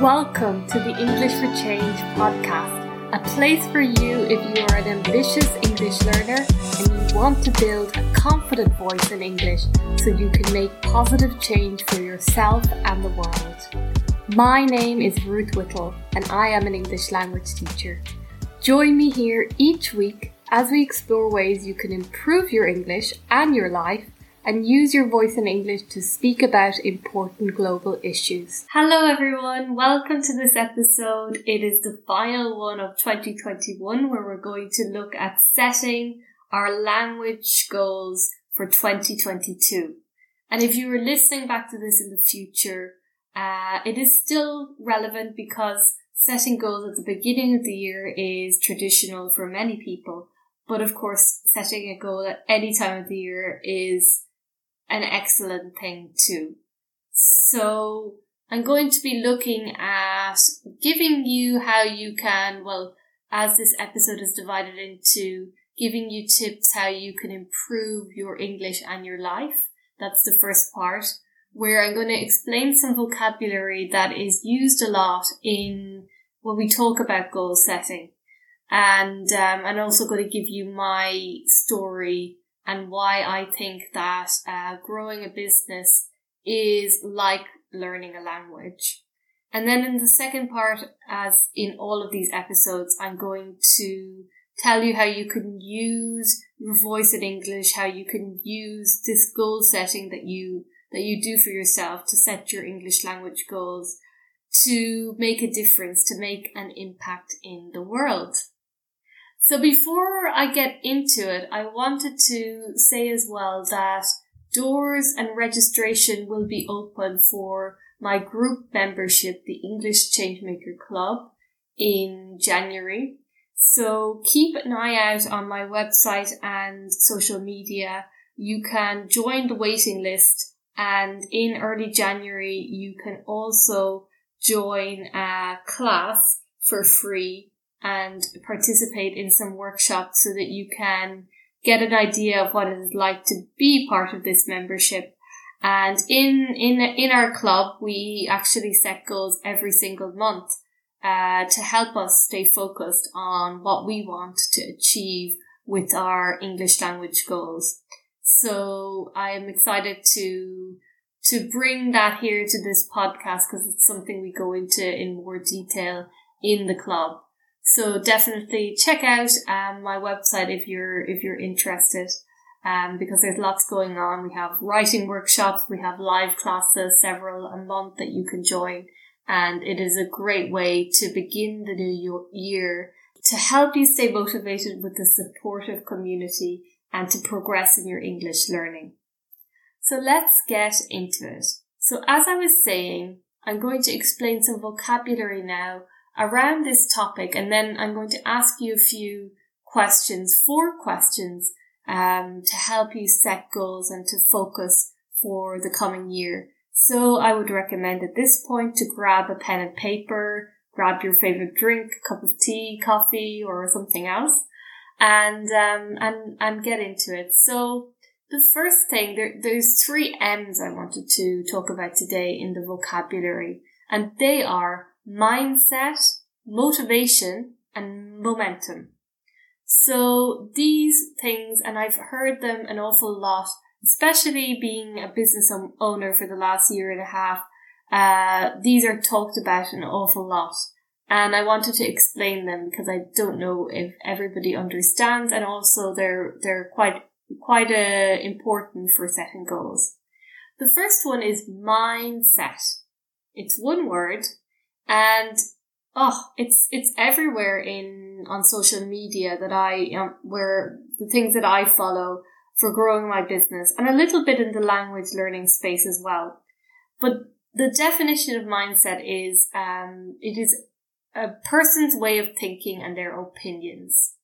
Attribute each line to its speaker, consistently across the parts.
Speaker 1: Welcome to the English for Change podcast, a place for you if you are an ambitious English learner and you want to build a confident voice in English so you can make positive change for yourself and the world. My name is Ruth Whittle and I am an English language teacher. Join me here each week as we explore ways you can improve your English and your life and use your voice in English to speak about important global issues. Hello everyone, welcome to this episode. It is the final one of 2021 where we're going to look at setting our language goals for 2022. And if you were listening back to this in the future, uh, it is still relevant because setting goals at the beginning of the year is traditional for many people. But of course, setting a goal at any time of the year is an excellent thing too. So I'm going to be looking at giving you how you can, well, as this episode is divided into giving you tips how you can improve your English and your life. That's the first part where I'm going to explain some vocabulary that is used a lot in when we talk about goal setting. And um, I'm also going to give you my story and why I think that uh, growing a business is like learning a language. And then in the second part, as in all of these episodes, I'm going to tell you how you can use your voice in English, how you can use this goal setting that you, that you do for yourself to set your English language goals to make a difference, to make an impact in the world. So before I get into it, I wanted to say as well that doors and registration will be open for my group membership, the English Changemaker Club, in January. So keep an eye out on my website and social media. You can join the waiting list and in early January you can also join a class for free and participate in some workshops so that you can get an idea of what it is like to be part of this membership. And in, in, in our club, we actually set goals every single month, uh, to help us stay focused on what we want to achieve with our English language goals. So I am excited to, to bring that here to this podcast because it's something we go into in more detail in the club. So definitely check out um, my website if you're if you're interested, um, because there's lots going on. We have writing workshops, we have live classes, several a month that you can join, and it is a great way to begin the new year to help you stay motivated with a supportive community and to progress in your English learning. So let's get into it. So as I was saying, I'm going to explain some vocabulary now around this topic, and then I'm going to ask you a few questions, four questions, um, to help you set goals and to focus for the coming year. So I would recommend at this point to grab a pen and paper, grab your favorite drink, a cup of tea, coffee, or something else, and um, and and get into it. So the first thing there, there's three M's I wanted to talk about today in the vocabulary, and they are mindset, motivation, and momentum. So these things, and I've heard them an awful lot, especially being a business owner for the last year and a half. Uh, these are talked about an awful lot. And I wanted to explain them because I don't know if everybody understands and also they're, they're quite, quite uh, important for setting goals. The first one is mindset. It's one word and oh, it's it's everywhere in on social media that I um, where the things that I follow for growing my business, and a little bit in the language learning space as well. But the definition of mindset is um, it is a person's way of thinking and their opinions.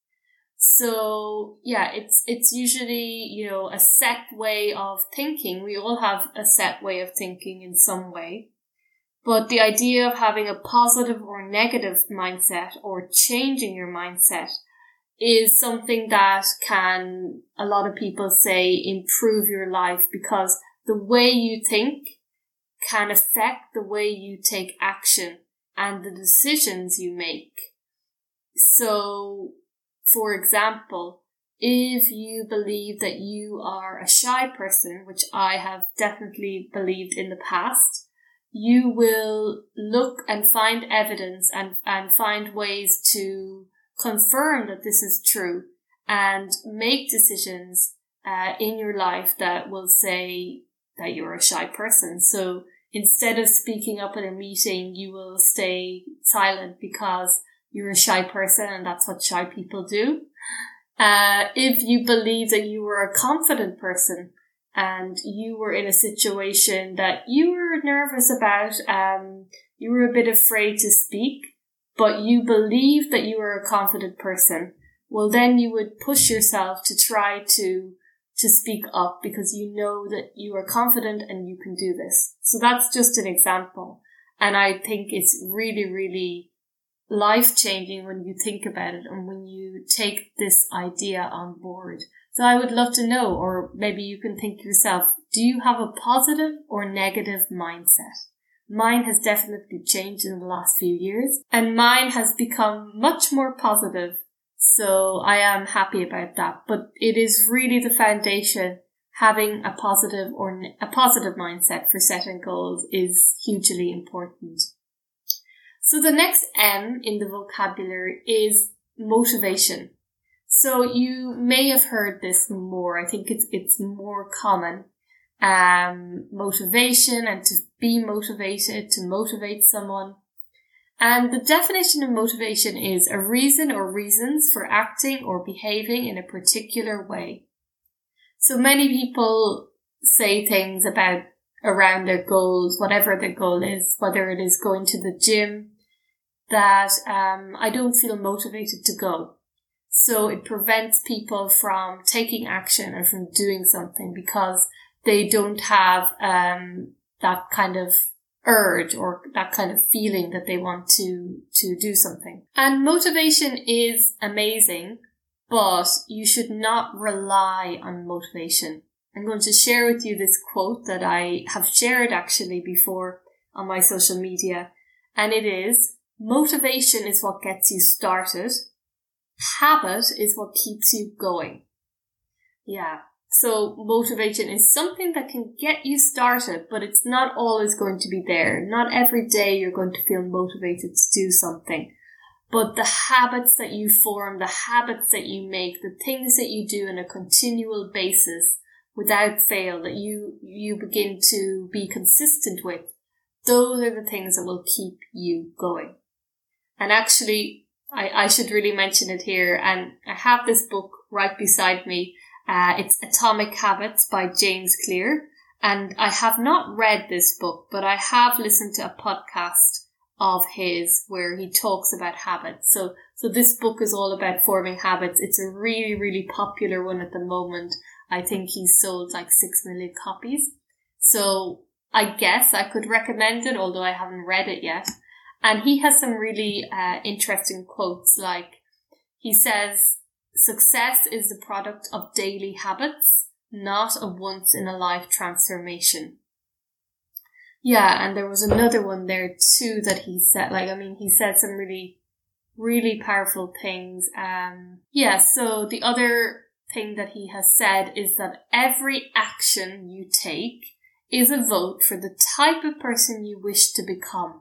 Speaker 1: So yeah, it's it's usually you know a set way of thinking. We all have a set way of thinking in some way. But the idea of having a positive or negative mindset or changing your mindset is something that can, a lot of people say, improve your life because the way you think can affect the way you take action and the decisions you make. So, for example, if you believe that you are a shy person, which I have definitely believed in the past, you will look and find evidence and, and find ways to confirm that this is true and make decisions uh, in your life that will say that you're a shy person. So instead of speaking up at a meeting, you will stay silent because you're a shy person and that's what shy people do. Uh, if you believe that you are a confident person and you were in a situation that you were nervous about, um, you were a bit afraid to speak, but you believe that you were a confident person, well, then you would push yourself to try to to speak up because you know that you are confident and you can do this. So that's just an example. And I think it's really, really life changing when you think about it and when you take this idea on board. So I would love to know, or maybe you can think yourself, do you have a positive or negative mindset? Mine has definitely changed in the last few years and mine has become much more positive so I am happy about that. But it is really the foundation. Having a positive or a positive mindset for setting goals is hugely important. So the next M in the vocabulary is motivation. So you may have heard this more. I think it's, it's more common. Um, motivation and to be motivated, to motivate someone. And the definition of motivation is a reason or reasons for acting or behaving in a particular way. So many people say things about around their goals, whatever their goal is, whether it is going to the gym, that um, I don't feel motivated to go. So it prevents people from taking action and from doing something because they don't have um, that kind of urge or that kind of feeling that they want to, to do something. And motivation is amazing, but you should not rely on motivation. I'm going to share with you this quote that I have shared actually before on my social media. And it is, motivation is what gets you started. Habit is what keeps you going. Yeah. So motivation is something that can get you started, but it's not always going to be there. Not every day you're going to feel motivated to do something. But the habits that you form, the habits that you make, the things that you do on a continual basis without fail that you, you begin to be consistent with, those are the things that will keep you going. And actually, I, I should really mention it here. And I have this book right beside me uh, it's Atomic Habits by James Clear. And I have not read this book, but I have listened to a podcast of his where he talks about habits. So, so this book is all about forming habits. It's a really, really popular one at the moment. I think he's sold like six million copies. So I guess I could recommend it, although I haven't read it yet. And he has some really uh, interesting quotes like, he says, Success is the product of daily habits, not a once in a life transformation. Yeah, and there was another one there too that he said, like, I mean, he said some really, really powerful things. Um, yeah, so the other thing that he has said is that every action you take is a vote for the type of person you wish to become.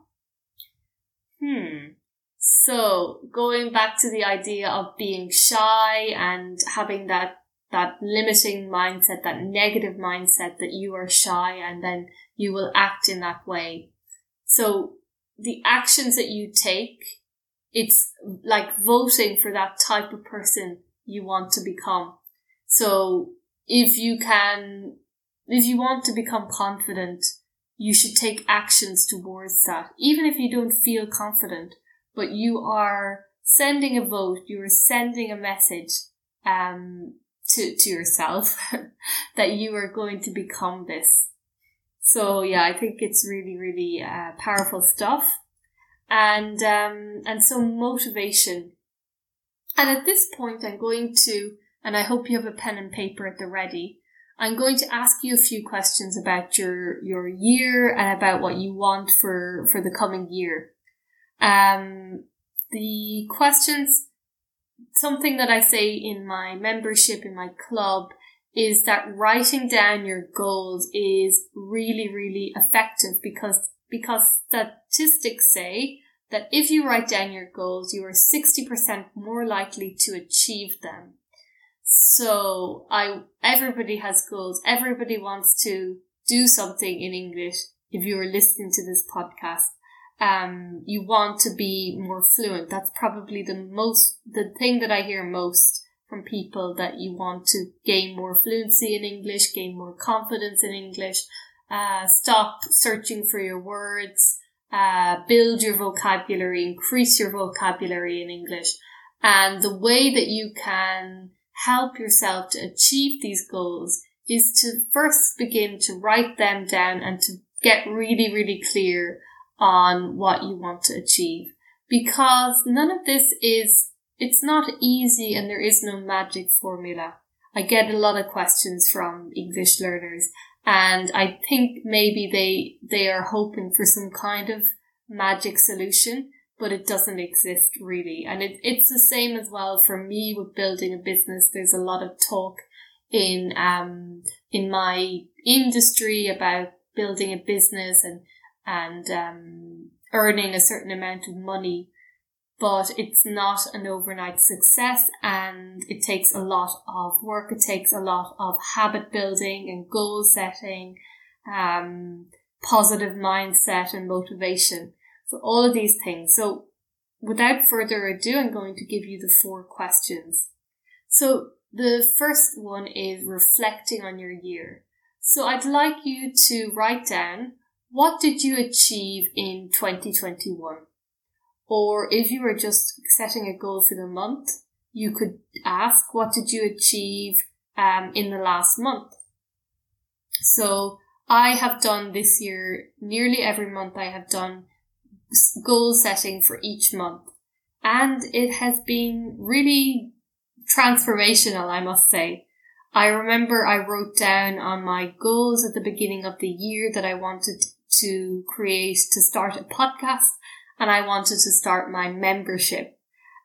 Speaker 1: Hmm. So going back to the idea of being shy and having that that limiting mindset, that negative mindset that you are shy and then you will act in that way. So the actions that you take, it's like voting for that type of person you want to become. So if you can, if you want to become confident, you should take actions towards that. Even if you don't feel confident, but you are sending a vote, you are sending a message um, to, to yourself that you are going to become this. So yeah, I think it's really, really uh, powerful stuff. And, um, and so motivation. And at this point, I'm going to, and I hope you have a pen and paper at the ready. I'm going to ask you a few questions about your, your year and about what you want for, for the coming year. Um, the questions, something that I say in my membership in my club is that writing down your goals is really, really effective because, because statistics say that if you write down your goals, you are 60% more likely to achieve them. So I, everybody has goals. Everybody wants to do something in English. If you are listening to this podcast, um, you want to be more fluent. That's probably the most, the thing that I hear most from people that you want to gain more fluency in English, gain more confidence in English, uh, stop searching for your words, uh, build your vocabulary, increase your vocabulary in English. And the way that you can help yourself to achieve these goals is to first begin to write them down and to get really, really clear on what you want to achieve. Because none of this is, it's not easy and there is no magic formula. I get a lot of questions from English learners and I think maybe they, they are hoping for some kind of magic solution, but it doesn't exist really. And it, it's the same as well for me with building a business. There's a lot of talk in, um, in my industry about building a business and, and, um, earning a certain amount of money but it's not an overnight success and it takes a lot of work. It takes a lot of habit building and goal setting, um, positive mindset and motivation. So all of these things. So without further ado, I'm going to give you the four questions. So the first one is reflecting on your year. So I'd like you to write down what did you achieve in 2021? Or if you were just setting a goal for the month, you could ask, what did you achieve um, in the last month? So I have done this year, nearly every month I have done goal setting for each month. And it has been really transformational, I must say. I remember I wrote down on my goals at the beginning of the year that I wanted to create, to start a podcast and I wanted to start my membership.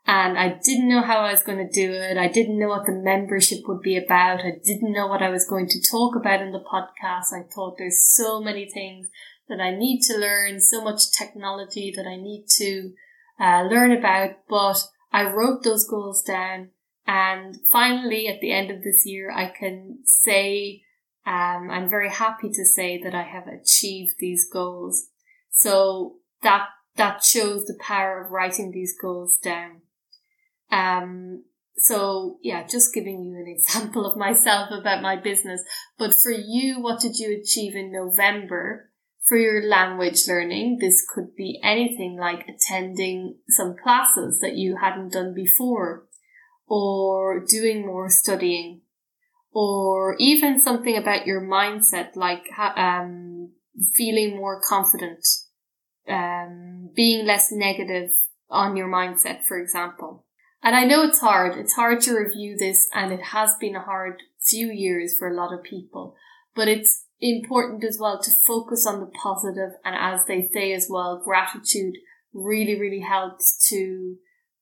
Speaker 1: And I didn't know how I was going to do it. I didn't know what the membership would be about. I didn't know what I was going to talk about in the podcast. I thought there's so many things that I need to learn, so much technology that I need to uh, learn about. But I wrote those goals down. And finally, at the end of this year, I can say, um, I'm very happy to say that I have achieved these goals. So that that shows the power of writing these goals down. Um, so yeah, just giving you an example of myself about my business. But for you, what did you achieve in November for your language learning? This could be anything like attending some classes that you hadn't done before or doing more studying or even something about your mindset, like, um, feeling more confident um, being less negative on your mindset, for example. And I know it's hard. It's hard to review this and it has been a hard few years for a lot of people, but it's important as well to focus on the positive and as they say as well, gratitude really, really helps to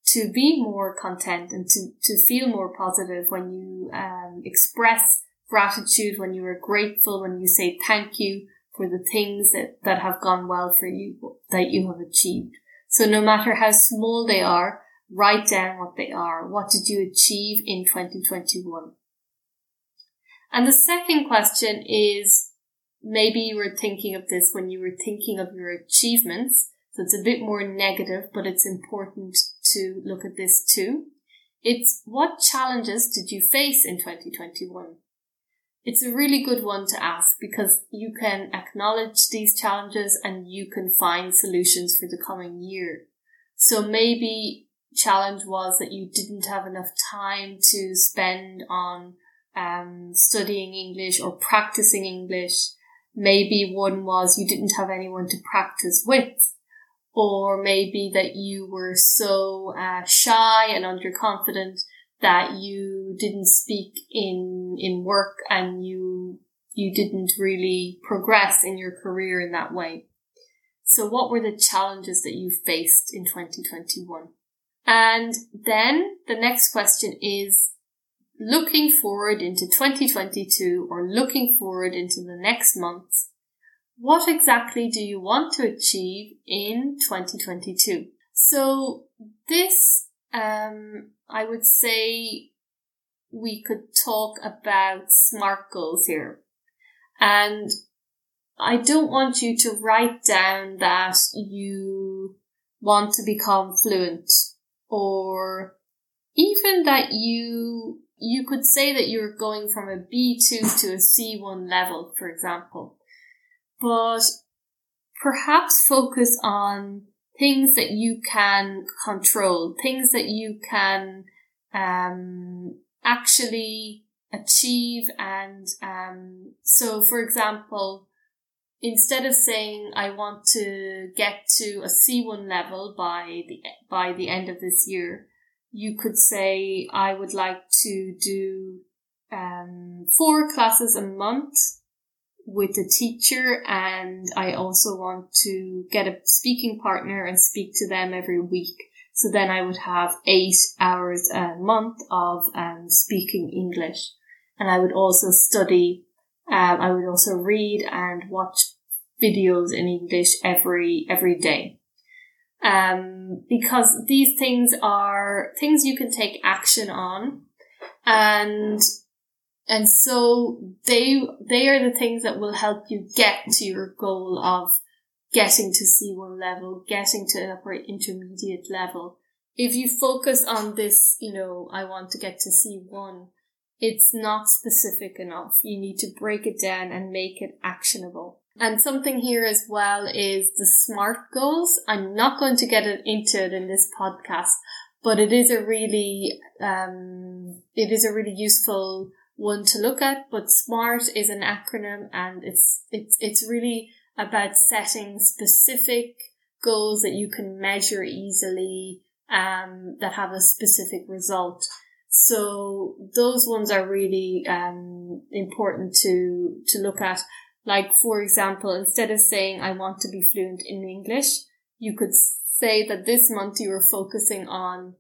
Speaker 1: to be more content and to, to feel more positive when you um, express gratitude, when you are grateful, when you say thank you, for the things that, that have gone well for you, that you have achieved. So no matter how small they are, write down what they are. What did you achieve in 2021? And the second question is, maybe you were thinking of this when you were thinking of your achievements. So it's a bit more negative, but it's important to look at this too. It's what challenges did you face in 2021? It's a really good one to ask because you can acknowledge these challenges and you can find solutions for the coming year. So maybe challenge was that you didn't have enough time to spend on um, studying English or practicing English. Maybe one was you didn't have anyone to practice with, or maybe that you were so uh, shy and underconfident that you didn't speak in in work and you you didn't really progress in your career in that way. So what were the challenges that you faced in 2021? And then the next question is looking forward into 2022 or looking forward into the next month. What exactly do you want to achieve in 2022? So this, um, I would say we could talk about SMART goals here. And I don't want you to write down that you want to become fluent or even that you, you could say that you're going from a B2 to a C1 level, for example. But perhaps focus on things that you can control, things that you can um, actually achieve. And um, so, for example, instead of saying I want to get to a C1 level by the by the end of this year, you could say I would like to do um, four classes a month with a teacher and I also want to get a speaking partner and speak to them every week. So then I would have eight hours a month of um, speaking English. And I would also study, um, I would also read and watch videos in English every, every day. Um, because these things are things you can take action on and and so they they are the things that will help you get to your goal of getting to C1 level, getting to an upper intermediate level. If you focus on this, you know, I want to get to C1, it's not specific enough. You need to break it down and make it actionable. And something here as well is the SMART goals. I'm not going to get into it in this podcast, but it is a really, um, it is a really useful one to look at. But SMART is an acronym and it's, it's, it's really about setting specific goals that you can measure easily, um, that have a specific result. So those ones are really, um, important to, to look at. Like, for example, instead of saying, I want to be fluent in English, you could say that this month you are focusing on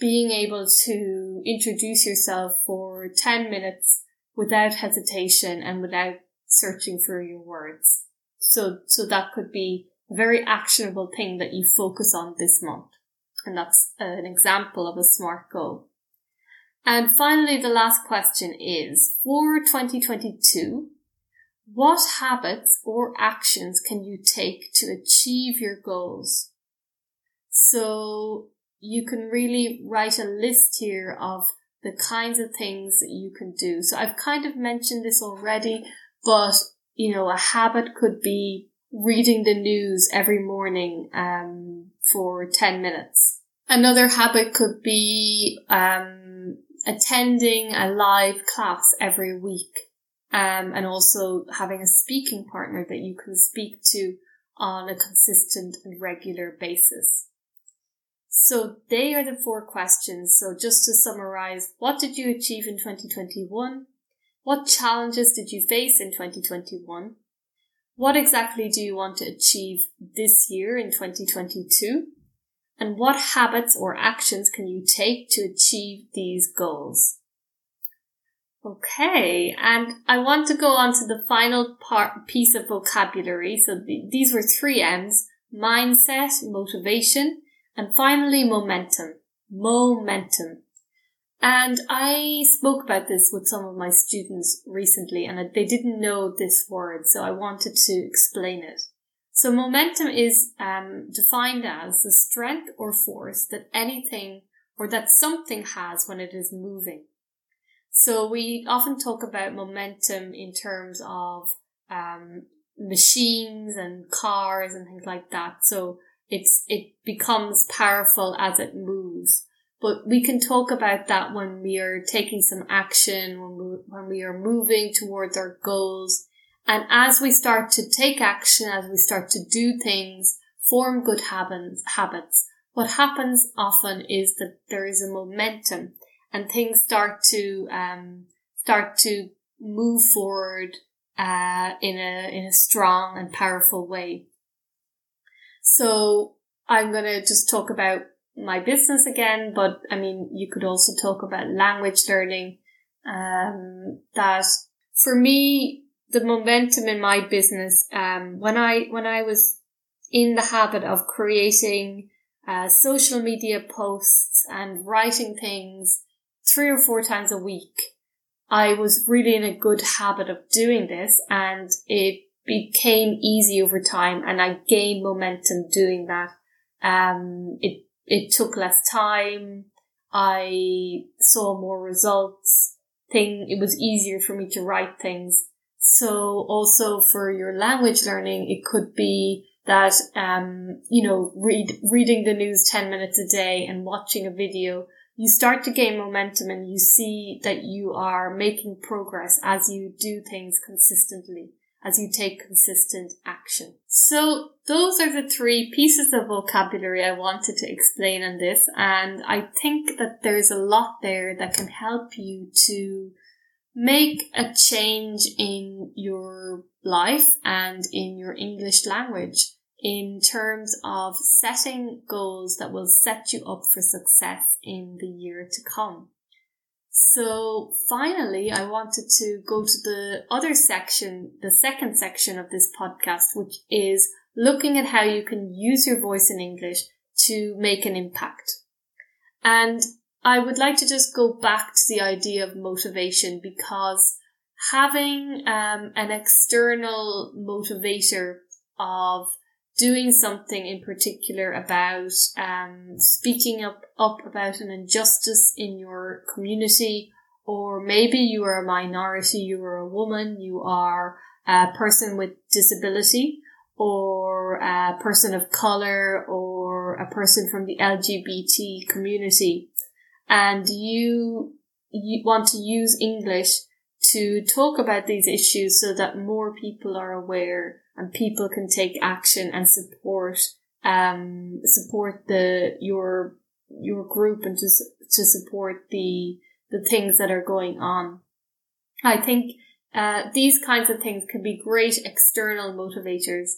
Speaker 1: being able to introduce yourself for 10 minutes without hesitation and without searching for your words. So, so that could be a very actionable thing that you focus on this month. And that's an example of a SMART goal. And finally, the last question is for 2022, what habits or actions can you take to achieve your goals? So you can really write a list here of the kinds of things that you can do. So I've kind of mentioned this already, but you know, a habit could be reading the news every morning um, for 10 minutes. Another habit could be um, attending a live class every week um, and also having a speaking partner that you can speak to on a consistent and regular basis. So they are the four questions. So just to summarize, what did you achieve in 2021? What challenges did you face in 2021? What exactly do you want to achieve this year in 2022? And what habits or actions can you take to achieve these goals? Okay, and I want to go on to the final part piece of vocabulary. So the, these were three M's: mindset, motivation, and finally momentum. Momentum. And I spoke about this with some of my students recently, and they didn't know this word, so I wanted to explain it. So momentum is um, defined as the strength or force that anything or that something has when it is moving. So we often talk about momentum in terms of um, machines and cars and things like that. So it's it becomes powerful as it moves. But we can talk about that when we are taking some action, when we, when we are moving towards our goals. And as we start to take action, as we start to do things, form good habits, habits, what happens often is that there is a momentum and things start to um, start to move forward uh, in a in a strong and powerful way. So I'm going to just talk about my business again, but I mean, you could also talk about language learning. Um, that for me, the momentum in my business, um, when I, when I was in the habit of creating, uh, social media posts and writing things three or four times a week, I was really in a good habit of doing this and it became easy over time and I gained momentum doing that. Um, it, it took less time. I saw more results. Thing, it was easier for me to write things. So also for your language learning, it could be that, um, you know, read, reading the news 10 minutes a day and watching a video you start to gain momentum and you see that you are making progress as you do things consistently, as you take consistent action. So those are the three pieces of vocabulary I wanted to explain on this. And I think that there's a lot there that can help you to make a change in your life and in your English language in terms of setting goals that will set you up for success in the year to come. So finally, I wanted to go to the other section, the second section of this podcast, which is looking at how you can use your voice in English to make an impact. And I would like to just go back to the idea of motivation because having um, an external motivator of doing something in particular about um, speaking up up about an injustice in your community, or maybe you are a minority, you are a woman, you are a person with disability, or a person of color, or a person from the LGBT community, and you you want to use English to talk about these issues so that more people are aware and people can take action and support um support the your your group and to to support the the things that are going on. I think uh, these kinds of things can be great external motivators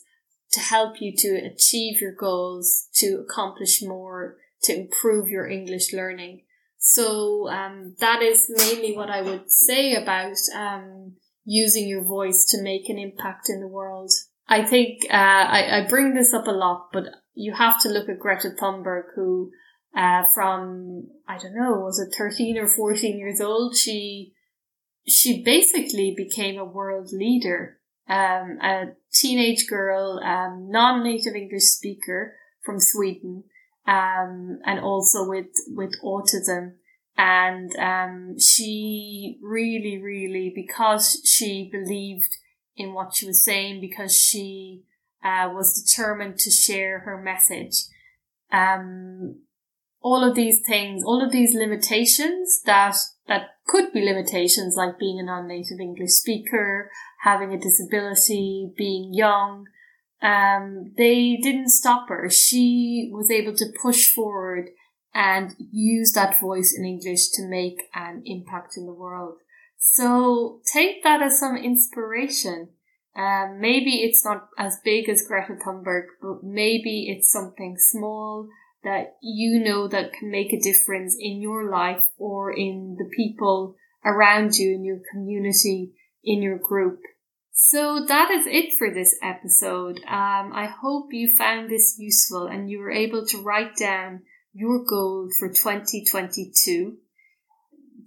Speaker 1: to help you to achieve your goals, to accomplish more, to improve your English learning. So um, that is mainly what I would say about um, using your voice to make an impact in the world. I think uh, I, I bring this up a lot, but you have to look at Greta Thunberg, who uh, from I don't know, was it thirteen or fourteen years old? She she basically became a world leader. Um, a teenage girl, um, non-native English speaker from Sweden, um, and also with with autism. And um, she really, really, because she believed in what she was saying because she uh, was determined to share her message. Um, all of these things, all of these limitations that that could be limitations like being a non-native English speaker, having a disability, being young, um, they didn't stop her. She was able to push forward and use that voice in English to make an impact in the world. So take that as some inspiration. Um, maybe it's not as big as Greta Thunberg, but maybe it's something small that you know that can make a difference in your life or in the people around you, in your community, in your group. So that is it for this episode. Um, I hope you found this useful and you were able to write down your goals for 2022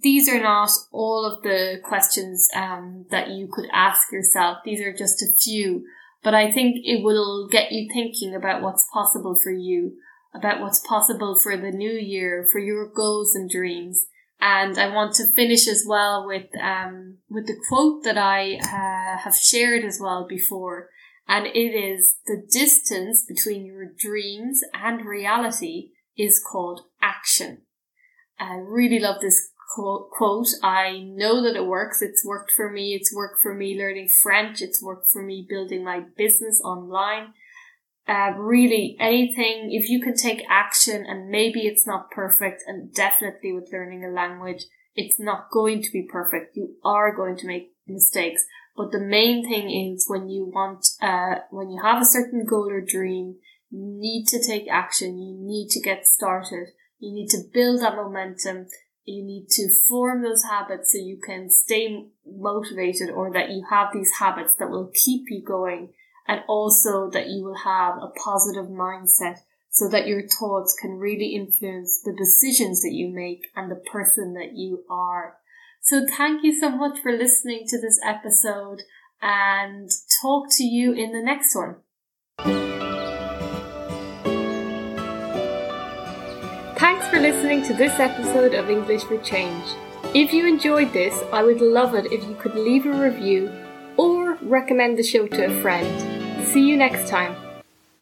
Speaker 1: these are not all of the questions um, that you could ask yourself. These are just a few, but I think it will get you thinking about what's possible for you, about what's possible for the new year, for your goals and dreams. And I want to finish as well with um, with the quote that I uh, have shared as well before, and it is the distance between your dreams and reality is called action. I really love this quote. I know that it works. It's worked for me. It's worked for me learning French. It's worked for me building my business online. Uh, really anything, if you can take action and maybe it's not perfect and definitely with learning a language, it's not going to be perfect. You are going to make mistakes. But the main thing is when you want, uh, when you have a certain goal or dream, You need to take action. You need to get started. You need to build that momentum. You need to form those habits so you can stay motivated or that you have these habits that will keep you going and also that you will have a positive mindset so that your thoughts can really influence the decisions that you make and the person that you are. So thank you so much for listening to this episode and talk to you in the next one. Thanks for listening to this episode of English for Change. If you enjoyed this, I would love it if you could leave a review or recommend the show to a friend. See you next time.